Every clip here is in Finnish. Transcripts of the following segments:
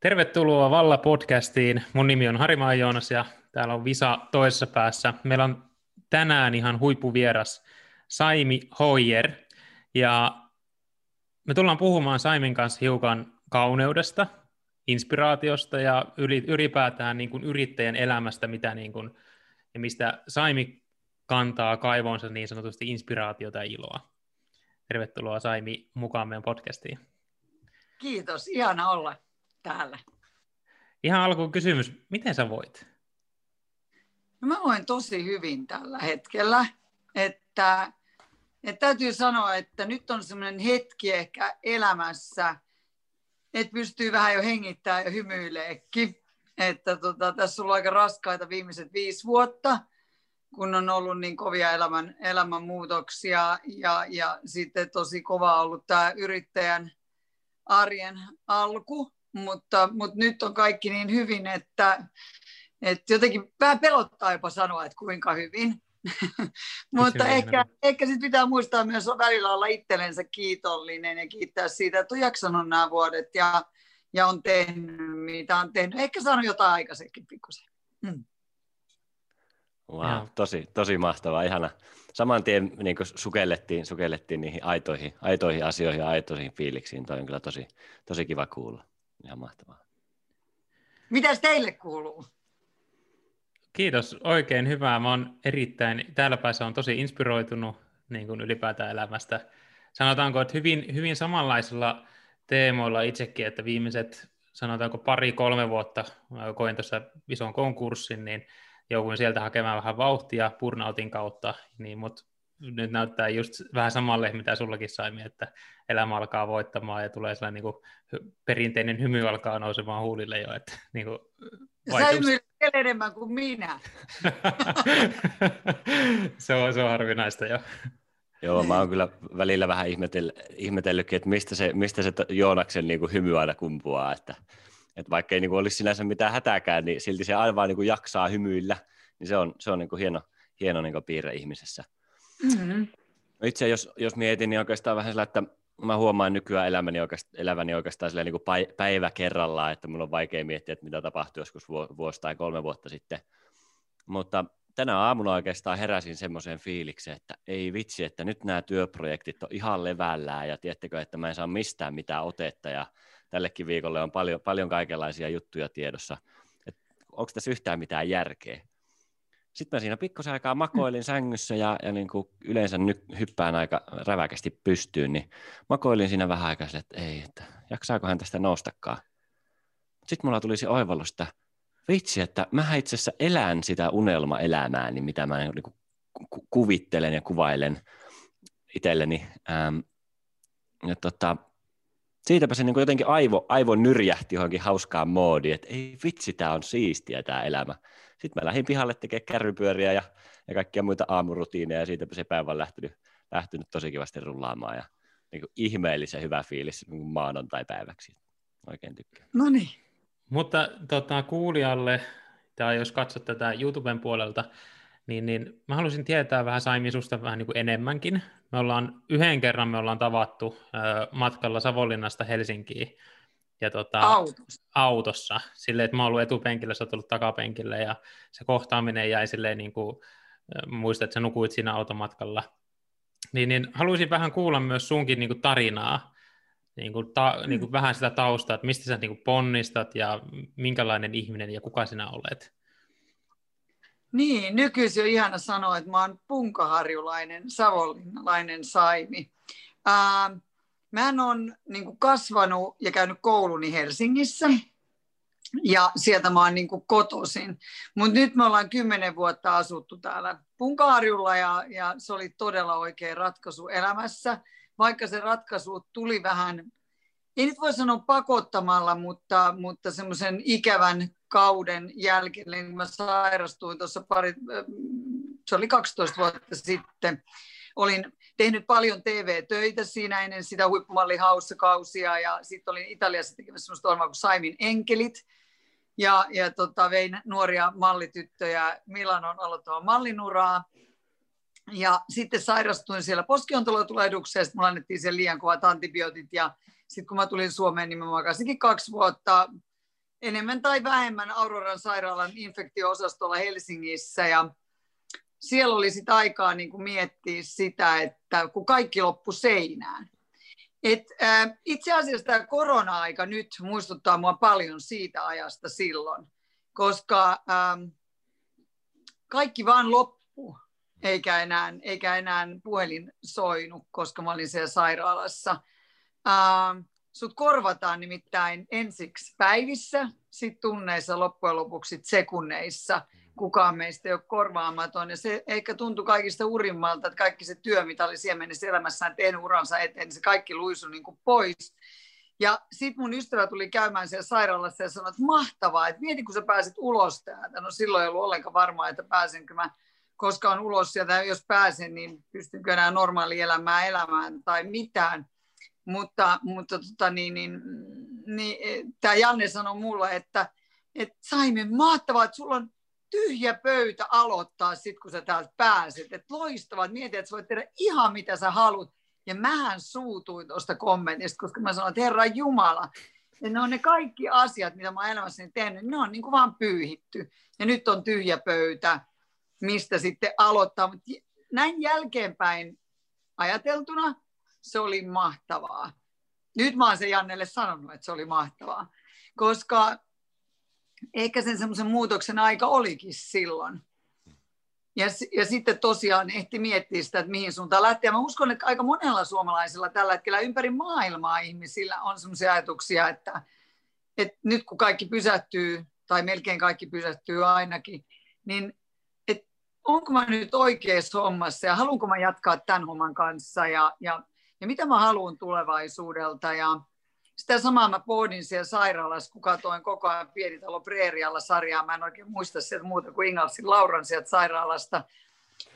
Tervetuloa Valla-podcastiin. Mun nimi on Harima Joonas ja täällä on Visa toisessa päässä. Meillä on tänään ihan huippuvieras Saimi Hoyer. Ja me tullaan puhumaan Saimin kanssa hiukan kauneudesta, inspiraatiosta ja ylipäätään niin kuin yrittäjän elämästä, mitä niin kuin, ja mistä Saimi kantaa kaivoonsa niin sanotusti inspiraatiota ja iloa. Tervetuloa Saimi mukaan meidän podcastiin. Kiitos, ihana olla täällä. Ihan alkuun kysymys, miten sä voit? No mä voin tosi hyvin tällä hetkellä, että, että täytyy sanoa, että nyt on semmoinen hetki ehkä elämässä, että pystyy vähän jo hengittämään ja hymyileekin. Että tota, tässä on ollut aika raskaita viimeiset viisi vuotta, kun on ollut niin kovia elämän, elämänmuutoksia ja, ja sitten tosi kova ollut tämä yrittäjän arjen alku mutta, mutta nyt on kaikki niin hyvin, että, että jotenkin vähän pelottaa jopa sanoa, että kuinka hyvin. mutta ehkä, ehkä sitten pitää muistaa myös välillä olla itsellensä kiitollinen ja kiittää siitä, että on jaksanut nämä vuodet ja, ja on tehnyt mitä on tehnyt. Ehkä saanut jotain aikaisemmin pikkusen. Hmm. Wow, tosi, tosi mahtavaa, ihana. Saman tien niin sukellettiin, sukellettiin niihin aitoihin, aitoihin asioihin ja aitoihin fiiliksiin. Toi on kyllä tosi, tosi kiva kuulla. Ihan mahtavaa. Mitäs teille kuuluu? Kiitos, oikein hyvää. Mä oon erittäin, täällä päässä on tosi inspiroitunut niin kuin ylipäätään elämästä. Sanotaanko, että hyvin, hyvin samanlaisilla teemoilla itsekin, että viimeiset sanotaanko pari-kolme vuotta koin tuossa ison konkurssin, niin jouduin sieltä hakemaan vähän vauhtia burnoutin kautta, niin, mutta nyt näyttää just vähän samalle, mitä sullakin saimme, että elämä alkaa voittamaan ja tulee sellainen niin kuin, perinteinen hymy alkaa nousemaan huulille jo. Että, niin kuin, vaikutus... Sä enemmän kuin minä. se, on, se on harvinaista jo. Joo, mä oon kyllä välillä vähän ihmetellyt, ihmetellytkin, että mistä se, mistä se Joonaksen niin kuin hymy aina kumpuaa, että, että vaikka ei niin kuin olisi sinänsä mitään hätääkään, niin silti se aina vaan niin kuin jaksaa hymyillä, niin se on, se on niin kuin hieno, hieno niin kuin piirre ihmisessä. No itse jos, jos mietin, niin oikeastaan vähän sillä, että mä huomaan nykyään elämäni oikeastaan, eläväni oikeastaan niin kuin päivä kerrallaan, että mulla on vaikea miettiä, että mitä tapahtui joskus vuosi tai kolme vuotta sitten. Mutta tänä aamuna oikeastaan heräsin semmoiseen fiilikseen, että ei vitsi, että nyt nämä työprojektit on ihan levällään ja tiettekö, että mä en saa mistään mitään otetta ja tällekin viikolle on paljon, paljon kaikenlaisia juttuja tiedossa. onko tässä yhtään mitään järkeä? Sitten mä siinä pikkusen aikaa makoilin sängyssä ja, ja niin kuin yleensä nyt hyppään aika räväkästi pystyyn, niin makoilin siinä vähän aikaa että ei, että jaksaakohan tästä noustakaan. Sitten mulla tuli se oivallus, että vitsi, että mä itse asiassa elän sitä unelmaelämää, niin mitä mä niin kuin kuvittelen ja kuvailen itselleni. Ähm, ja tota, siitäpä se niin jotenkin aivo, aivo nyrjähti johonkin hauskaan moodiin, että ei vitsi, tämä on siistiä tämä elämä. Sitten mä lähdin pihalle tekemään kärrypyöriä ja, ja kaikkia muita aamurutiineja, ja siitä se päivä on lähtenyt, lähtenyt tosi kivasti rullaamaan, ja niin kuin ihmeellisen hyvä fiilis niin maanantai-päiväksi. Oikein tykkään. No niin. Mutta tota, kuulijalle, tai jos katsot tätä YouTuben puolelta, niin, niin mä haluaisin tietää vähän Saimi susta vähän niin kuin enemmänkin. Me ollaan yhden kerran me ollaan tavattu ö, matkalla Savonlinnasta Helsinkiin ja tota, autossa. autossa, silleen, että mä oon ollut etupenkillä, sä oot ollut takapenkillä, ja se kohtaaminen jäi silleen, niin kuin, muistat, että sä nukuit siinä automatkalla, niin, niin haluaisin vähän kuulla myös sunkin niin kuin tarinaa, niin kuin ta, mm. niin kuin vähän sitä taustaa, että mistä sä niin kuin ponnistat ja minkälainen ihminen ja kuka sinä olet. Niin, nykyisin on ihana sanoa, että mä oon punkaharjulainen, savonlinnalainen saimi. Ähm, Mä oon niin kasvanut ja käynyt kouluni Helsingissä. Ja sieltä mä oon niin kotoisin. Mutta nyt me ollaan kymmenen vuotta asuttu täällä Punkaharjulla ja, ja se oli todella oikea ratkaisu elämässä, vaikka se ratkaisu tuli vähän, ei nyt voi sanoa pakottamalla, mutta, mutta semmoisen ikävän kauden jälkeen, kun mä sairastuin tuossa pari, se oli 12 vuotta sitten, olin tehnyt paljon TV-töitä siinä ennen sitä huippumallihaussa-kausia ja sitten olin Italiassa tekemässä sellaista ohjelmaa kuin Saimin enkelit. Ja, ja tota, vein nuoria mallityttöjä Milanon aloittamaan mallinuraa. Ja sitten sairastuin siellä poskiontolotulehdukseen, sitten mulla annettiin siellä liian kovat antibiootit. Ja sitten kun mä tulin Suomeen, niin mä makasinkin kaksi vuotta enemmän tai vähemmän Auroran sairaalan infektio-osastolla Helsingissä ja siellä oli sit aikaa niin kuin miettiä sitä, että kun kaikki loppu seinään. Et, äh, itse asiassa tämä korona-aika nyt muistuttaa mua paljon siitä ajasta silloin, koska ähm, kaikki vaan loppu, eikä enää, eikä enää puhelin soinut, koska mä olin siellä sairaalassa. Ähm, sut korvataan nimittäin ensiksi päivissä, sitten tunneissa, loppujen lopuksi sekunneissa – kukaan meistä ei ole korvaamaton. Ja se ehkä tuntui kaikista urimmalta, että kaikki se työ, mitä oli mennessä elämässään tehnyt uransa eteen, niin se kaikki luisui niin kuin pois. Ja sitten mun ystävä tuli käymään siellä sairaalassa ja sanoi, että mahtavaa, että mieti kun sä pääset ulos täältä. No silloin ei ollut ollenkaan varmaa, että pääsenkö mä koskaan ulos sieltä. Jos pääsen, niin pystynkö enää normaali elämää elämään tai mitään. Mutta, mutta tota, niin, niin, niin, tämä Janne sanoi mulle, että, että Saimen, mahtavaa, että sulla on tyhjä pöytä aloittaa sit, kun sä täältä pääset. Et loistavat, mietit, että sä voit tehdä ihan mitä sä haluat. Ja mähän suutuin tuosta kommentista, koska mä sanoin, että Herra Jumala, ja ne on ne kaikki asiat, mitä mä oon elämässäni tehnyt, ne on niin kuin vaan pyyhitty. Ja nyt on tyhjä pöytä, mistä sitten aloittaa. Mutta näin jälkeenpäin ajateltuna se oli mahtavaa. Nyt mä oon se Jannelle sanonut, että se oli mahtavaa. Koska ehkä sen semmoisen muutoksen aika olikin silloin. Ja, ja sitten tosiaan ehti miettiä sitä, että mihin suuntaan lähteä. Mä uskon, että aika monella suomalaisella tällä hetkellä ympäri maailmaa ihmisillä on semmoisia ajatuksia, että, että nyt kun kaikki pysähtyy, tai melkein kaikki pysähtyy ainakin, niin että onko mä nyt oikeassa hommassa ja haluanko mä jatkaa tämän homman kanssa ja, ja, ja mitä mä haluan tulevaisuudelta ja, sitä samaa mä pohdin siellä sairaalassa, kun katoin koko ajan Pienitalo Preerialla sarjaa. Mä en oikein muista sieltä muuta kuin Ingalsin Lauran sieltä sairaalasta.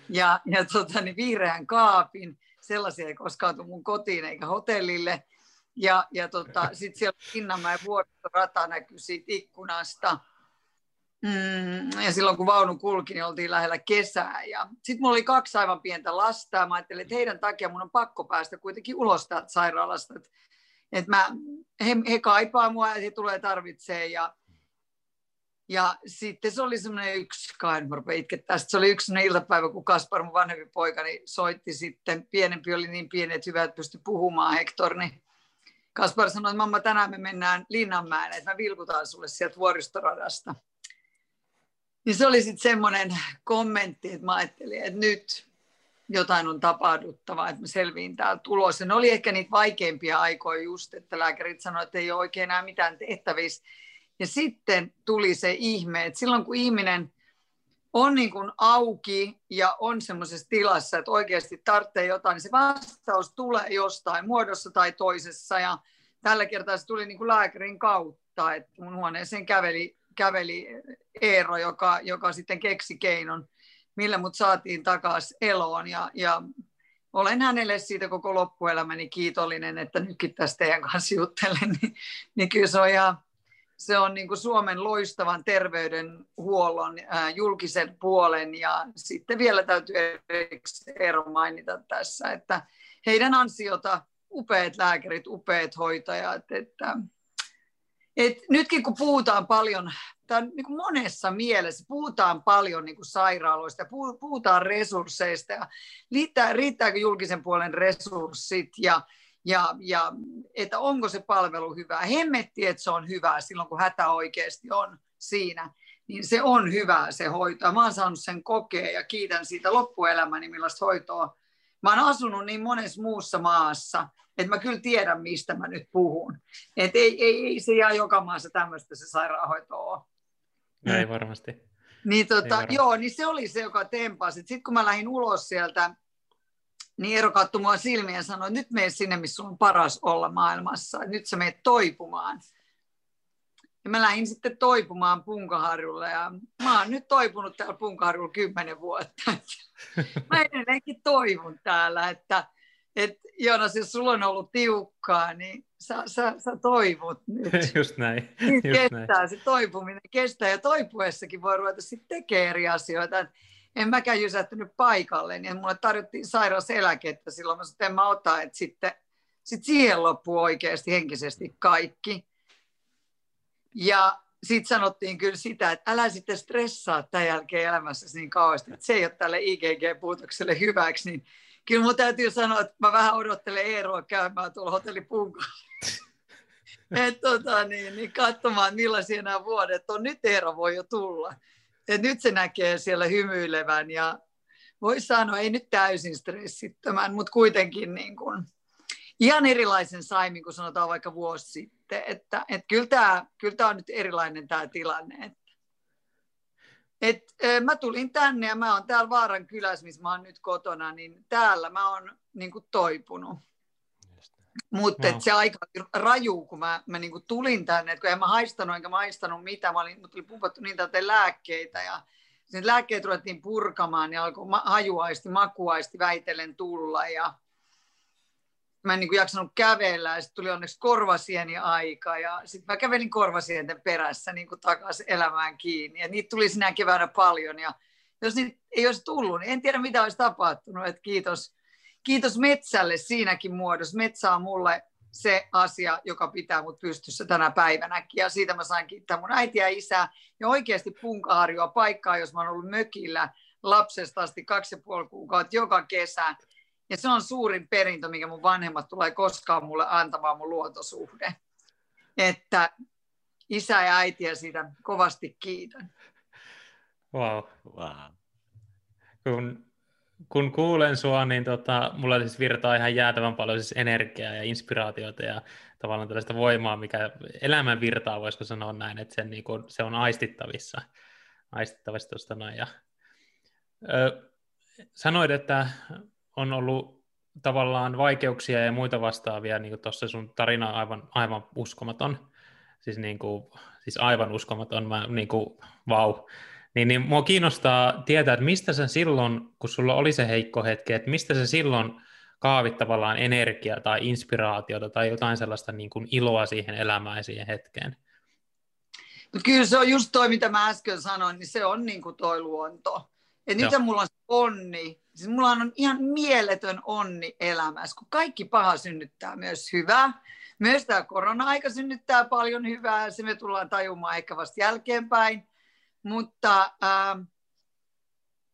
Ja, ja tota, niin vihreän kaapin, sellaisia ei koskaan tule mun kotiin eikä hotellille. Ja, ja tota, sitten siellä Linnanmäen vuoristorata näkyy siitä ikkunasta. Mm, ja silloin kun vaunu kulki, niin oltiin lähellä kesää. Ja sitten mulla oli kaksi aivan pientä lasta mä ajattelin, että heidän takia mun on pakko päästä kuitenkin ulos täältä sairaalasta. Että et mä, he, he kaipaa mua ja he tulee tarvitsee ja, ja sitten se oli semmoinen yksi, kai mä se oli yksi iltapäivä, kun Kaspar, mun vanhempi poika, niin soitti sitten, pienempi oli niin pieni, että hyvä, että pystyi puhumaan Hector, niin Kaspar sanoi, että mamma, tänään me mennään Linnanmäen, että mä vilkutaan sulle sieltä vuoristoradasta. Niin se oli sitten semmoinen kommentti, että mä ajattelin, että nyt, jotain on tapahduttava, että mä selviin täältä tulos. Ja ne oli ehkä niitä vaikeimpia aikoja just, että lääkärit sanoivat, että ei ole oikein enää mitään tehtävissä. Ja sitten tuli se ihme, että silloin kun ihminen on niin kuin auki ja on semmoisessa tilassa, että oikeasti tarvitsee jotain, niin se vastaus tulee jostain muodossa tai toisessa. Ja tällä kertaa se tuli niin kuin lääkärin kautta, että mun huoneeseen käveli, käveli Eero, joka, joka sitten keksi keinon millä mut saatiin takaisin eloon. Ja, ja olen hänelle siitä koko loppuelämäni kiitollinen, että nytkin tästä teidän kanssa juttelen, niin, niin kyllä se on ihan, se on niin kuin Suomen loistavan terveydenhuollon ää, julkisen puolen ja sitten vielä täytyy ero mainita tässä, että heidän ansiota upeat lääkärit, upeat hoitajat, että et nytkin kun puhutaan paljon, tai niin kuin monessa mielessä, puhutaan paljon niin kuin sairaaloista, puhutaan resursseista, ja riittää, riittääkö julkisen puolen resurssit, ja, ja, ja että onko se palvelu hyvää. Hemmetti, että se on hyvää silloin, kun hätä oikeasti on siinä, niin se on hyvää se hoito. Mä oon saanut sen kokea ja kiitän siitä loppuelämäni, millaista hoitoa. Mä oon asunut niin monessa muussa maassa, että mä kyllä tiedän, mistä mä nyt puhun. Että ei, ei, ei se jää joka maassa tämmöistä se sairaanhoito ole. Ei varmasti. Niin, tota, ei. Joo, niin se oli se, joka tempasi. Sitten kun mä lähdin ulos sieltä, niin Eero katsoi mua silmiä ja sanoi, että nyt mene sinne, missä on paras olla maailmassa. Nyt sä menet toipumaan. Ja mä lähdin sitten toipumaan Punkaharjulle ja mä oon nyt toipunut täällä Punkaharjulla kymmenen vuotta. Mä edelleenkin toivon täällä, että et Joonas, jos sulla on ollut tiukkaa, niin sä, sä, sä toivot nyt. Just näin. Nyt Just kestää, näin. se toipuminen kestää ja toipuessakin voi ruveta sitten tekemään eri asioita. Et en mäkään jysähtynyt paikalle, niin mulle tarjottiin sairauseläkettä silloin, mä sanoin, että en mä ota, että sitten sit siihen loppuu oikeasti henkisesti kaikki. Ja sitten sanottiin kyllä sitä, että älä sitten stressaa tämän jälkeen elämässä niin kauheasti, että se ei ole tälle IgG-puutokselle hyväksi, niin kyllä mun täytyy sanoa, että mä vähän odottelen Eeroa käymään tuolla hotelli että tota, niin, niin katsomaan, millaisia nämä vuodet on. Nyt Eero voi jo tulla. Et nyt se näkee siellä hymyilevän ja voi sanoa, ei nyt täysin stressittömän, mutta kuitenkin niin kuin, ihan erilaisen saimin kuin sanotaan vaikka vuosi sitten. Että, et kyllä, tämä, kyllä tämä on nyt erilainen tämä tilanne. Että, et, mä tulin tänne ja mä oon täällä Vaaran kylässä, missä mä oon nyt kotona, niin täällä mä oon niin kuin toipunut. Mutta no. se aika raju, kun mä, mä niin kuin tulin tänne, että kun en mä haistanut enkä maistanut mitä, mä olin, mut oli pumpattu niitä lääkkeitä ja sen lääkkeet ruvettiin purkamaan ja alkoi hajuaisti, makuaisti väitellen tulla ja mä en niin kuin jaksanut kävellä ja sitten tuli onneksi korvasieni aika ja sitten mä kävelin korvasienten perässä niin kuin takaisin elämään kiinni ja niitä tuli sinä keväänä paljon ja jos niitä ei olisi tullut, niin en tiedä mitä olisi tapahtunut, että kiitos, kiitos metsälle siinäkin muodossa. Metsä on mulle se asia, joka pitää mut pystyssä tänä päivänäkin. Ja siitä mä sain kiittää mun äitiä ja isää. Ja oikeasti punkaharjoa paikkaa, jos mä oon ollut mökillä lapsesta asti kaksi ja puoli kuukautta joka kesä. Ja se on suurin perintö, mikä mun vanhemmat tulee koskaan mulle antamaan mun luontosuhde. Että isä ja äitiä siitä kovasti kiitän. Wow. wow. Kun kun kuulen sua, niin tota, mulla siis virtaa ihan jäätävän paljon siis energiaa ja inspiraatiota ja tavallaan tällaista voimaa, mikä elämän virtaa, voisiko sanoa näin, että sen, niin kuin, se on aistittavissa, aistittavissa tuosta noin. Ja, ö, sanoit, että on ollut tavallaan vaikeuksia ja muita vastaavia, niin kuin tuossa sun tarina on aivan, aivan uskomaton, siis, niin kuin, siis aivan uskomaton, mä, niin kuin, vau. Wow niin, niin mua kiinnostaa tietää, että mistä sä silloin, kun sulla oli se heikko hetki, että mistä sä silloin kaavit tavallaan energiaa tai inspiraatiota tai jotain sellaista niin kuin iloa siihen elämään ja siihen hetkeen? No kyllä se on just toi, mitä mä äsken sanoin, niin se on niin kuin toi luonto. Ja nyt mulla on onni, siis mulla on ihan mieletön onni elämässä, kun kaikki paha synnyttää myös hyvää. Myös tämä korona-aika synnyttää paljon hyvää, se me tullaan tajumaan ehkä vasta jälkeenpäin. Mutta ää,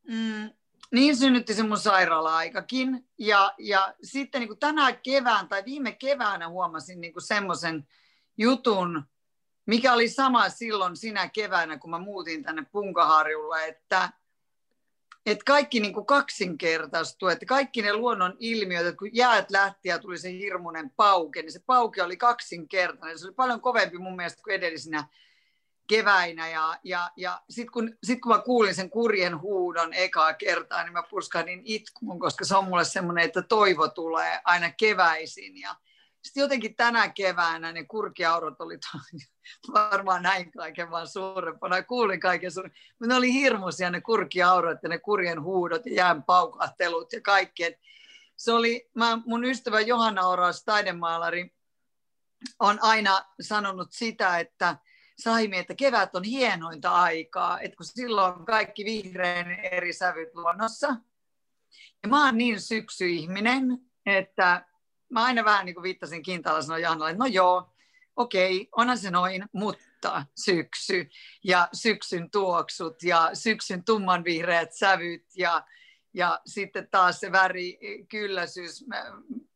mm, niin synnytti se mun sairaala-aikakin. Ja, ja sitten niin kuin tänä kevään tai viime keväänä huomasin niin semmoisen jutun, mikä oli sama silloin sinä keväänä, kun mä muutin tänne Punkaharjulle, että, että kaikki niin kuin kaksinkertaistui, että kaikki ne luonnon ilmiöt, että kun jäät lähti ja tuli se hirmuinen pauke, niin se pauke oli kaksinkertainen. Se oli paljon kovempi mun mielestä kuin edellisinä keväinä ja, ja, ja sitten kun, sit kun mä kuulin sen kurjen huudon ekaa kertaa, niin mä purskahdin itkuun, koska se on mulle semmoinen, että toivo tulee aina keväisin ja sitten jotenkin tänä keväänä ne kurkiaurot oli varmaan näin kaiken vaan suurempana. Kuulin kaiken suurempana. Mutta ne oli hirmuisia ne kurkiaurot ja ne kurjen huudot ja jään paukahtelut ja kaikki. Se oli, mä, mun ystävä Johanna Oras, taidemaalari, on aina sanonut sitä, että saimme, että kevät on hienointa aikaa, että kun silloin kaikki vihreän eri sävyt luonnossa. Ja mä oon niin syksyihminen, että mä aina vähän niin kuin viittasin Kintalla sanoa Jannalle, että no joo, okei, onhan se noin, mutta syksy ja syksyn tuoksut ja syksyn tummanvihreät sävyt ja, ja sitten taas se väri kylläisyys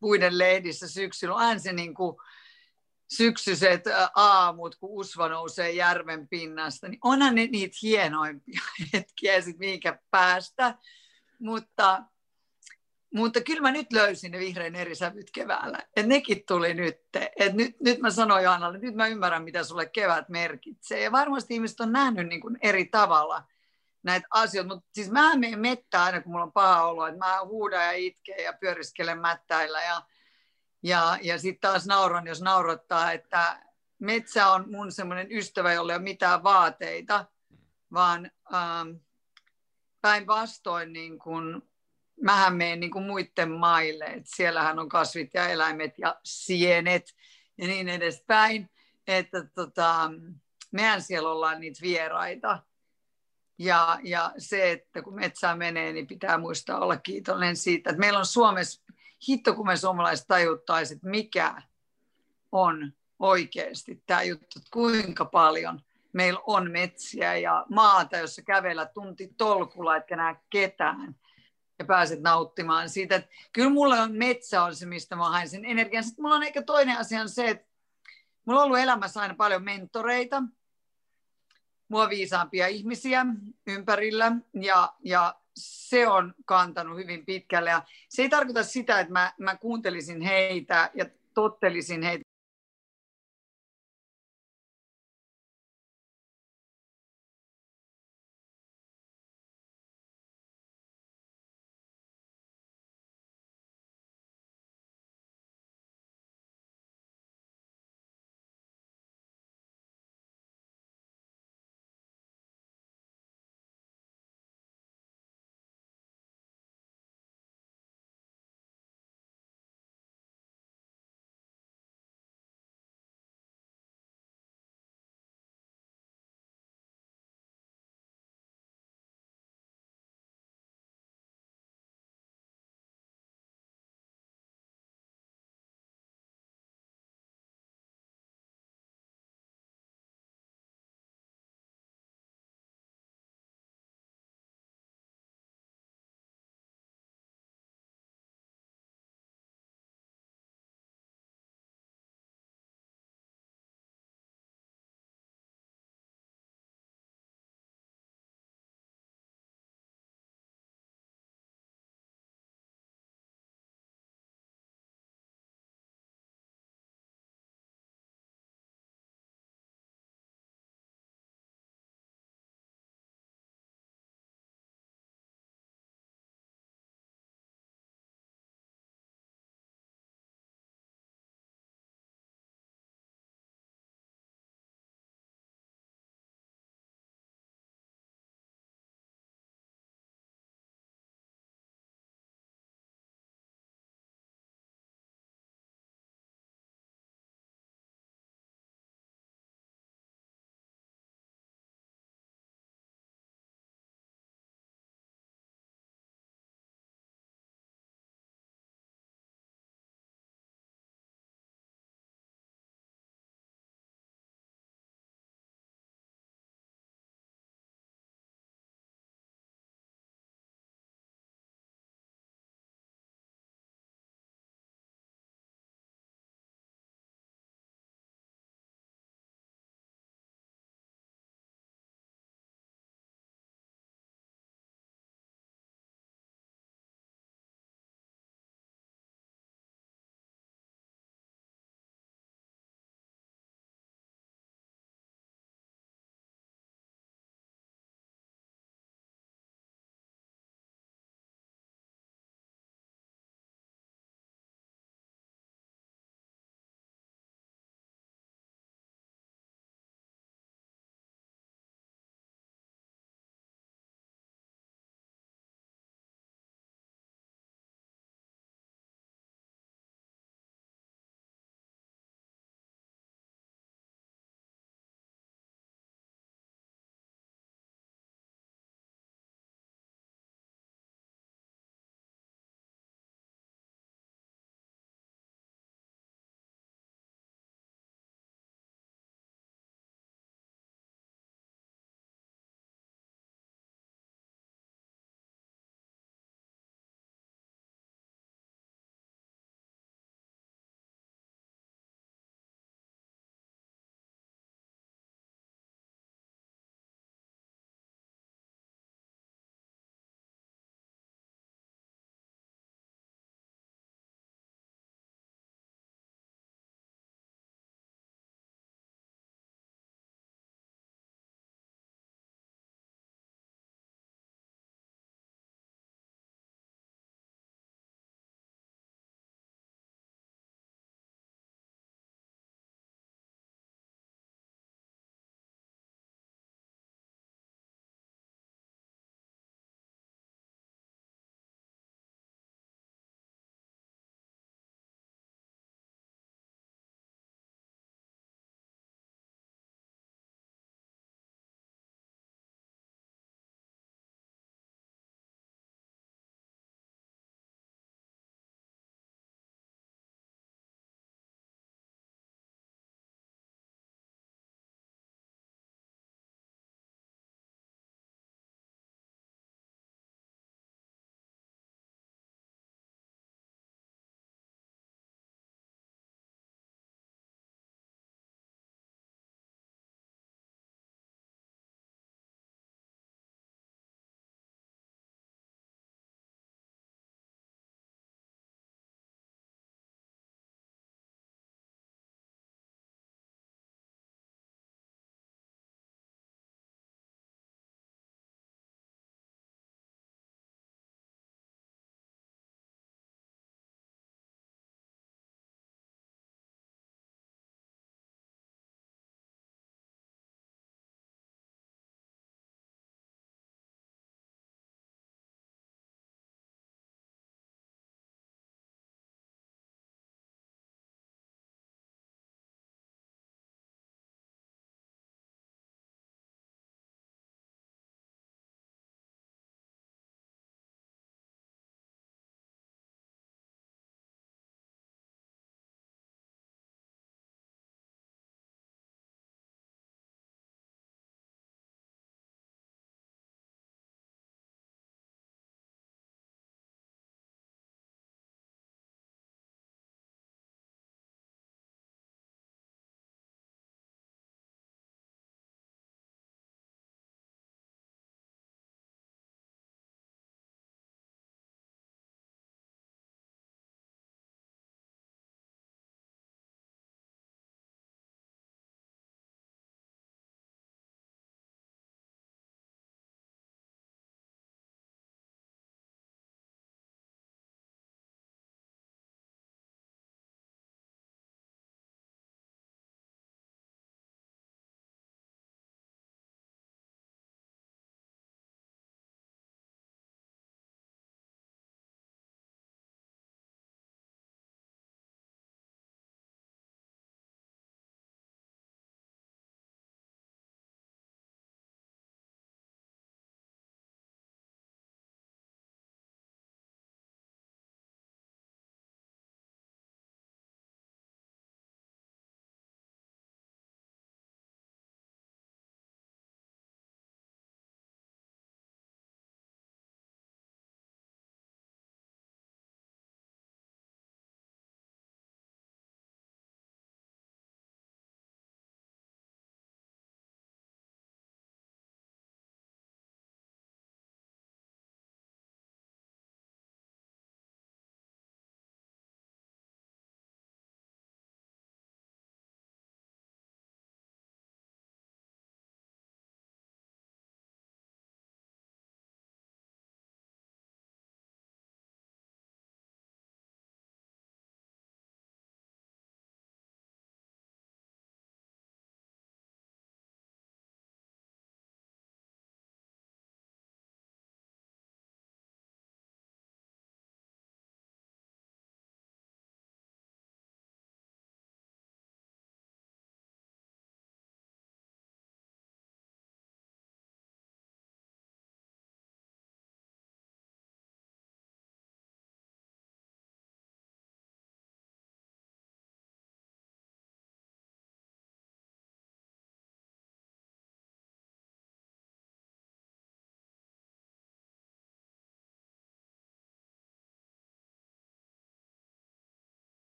puiden lehdissä syksyllä on se niin kuin syksyiset aamut, kun usva nousee järven pinnasta, niin onhan ne niitä hienoimpia hetkiä sit mihinkä päästä. Mutta, mutta kyllä mä nyt löysin ne vihreän eri sävyt keväällä. Et nekin tuli nyt. Et nyt. Nyt mä sanoin Johannalle, että nyt mä ymmärrän, mitä sulle kevät merkitsee. Ja varmasti ihmiset on nähnyt niin kuin eri tavalla näitä asioita. Mutta siis mä menen mettään aina, kun mulla on paha olo. Että mä huudan ja itken ja pyöriskelen mättäillä ja ja, ja sitten taas nauran, jos naurattaa, että metsä on mun semmoinen ystävä, jolla ei ole mitään vaateita, vaan ähm, päinvastoin niin mähän menen niin kuin muiden maille, että siellähän on kasvit ja eläimet ja sienet ja niin edespäin, että tota, mehän siellä ollaan niitä vieraita. Ja, ja se, että kun metsään menee, niin pitää muistaa olla kiitollinen siitä, että meillä on Suomessa hitto kun me suomalaiset tajuttaisiin, että mikä on oikeasti tämä juttu, että kuinka paljon meillä on metsiä ja maata, jossa kävellä tunti tolkulla, etkä näe ketään ja pääset nauttimaan siitä. Että kyllä mulla on metsä on se, mistä mä hain sen energian. Sitten mulla on ehkä toinen asia on se, että mulla on ollut elämässä aina paljon mentoreita, mua viisaampia ihmisiä ympärillä ja, ja se on kantanut hyvin pitkälle. Ja se ei tarkoita sitä, että mä, mä kuuntelisin heitä ja tottelisin heitä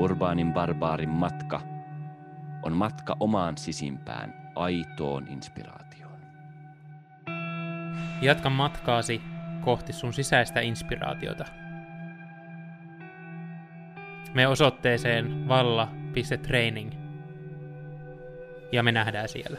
Urbaanin barbaarin matka on matka omaan sisimpään, aitoon inspiraatioon. Jatka matkaasi kohti sun sisäistä inspiraatiota. Me osoitteeseen valla.training ja me nähdään siellä.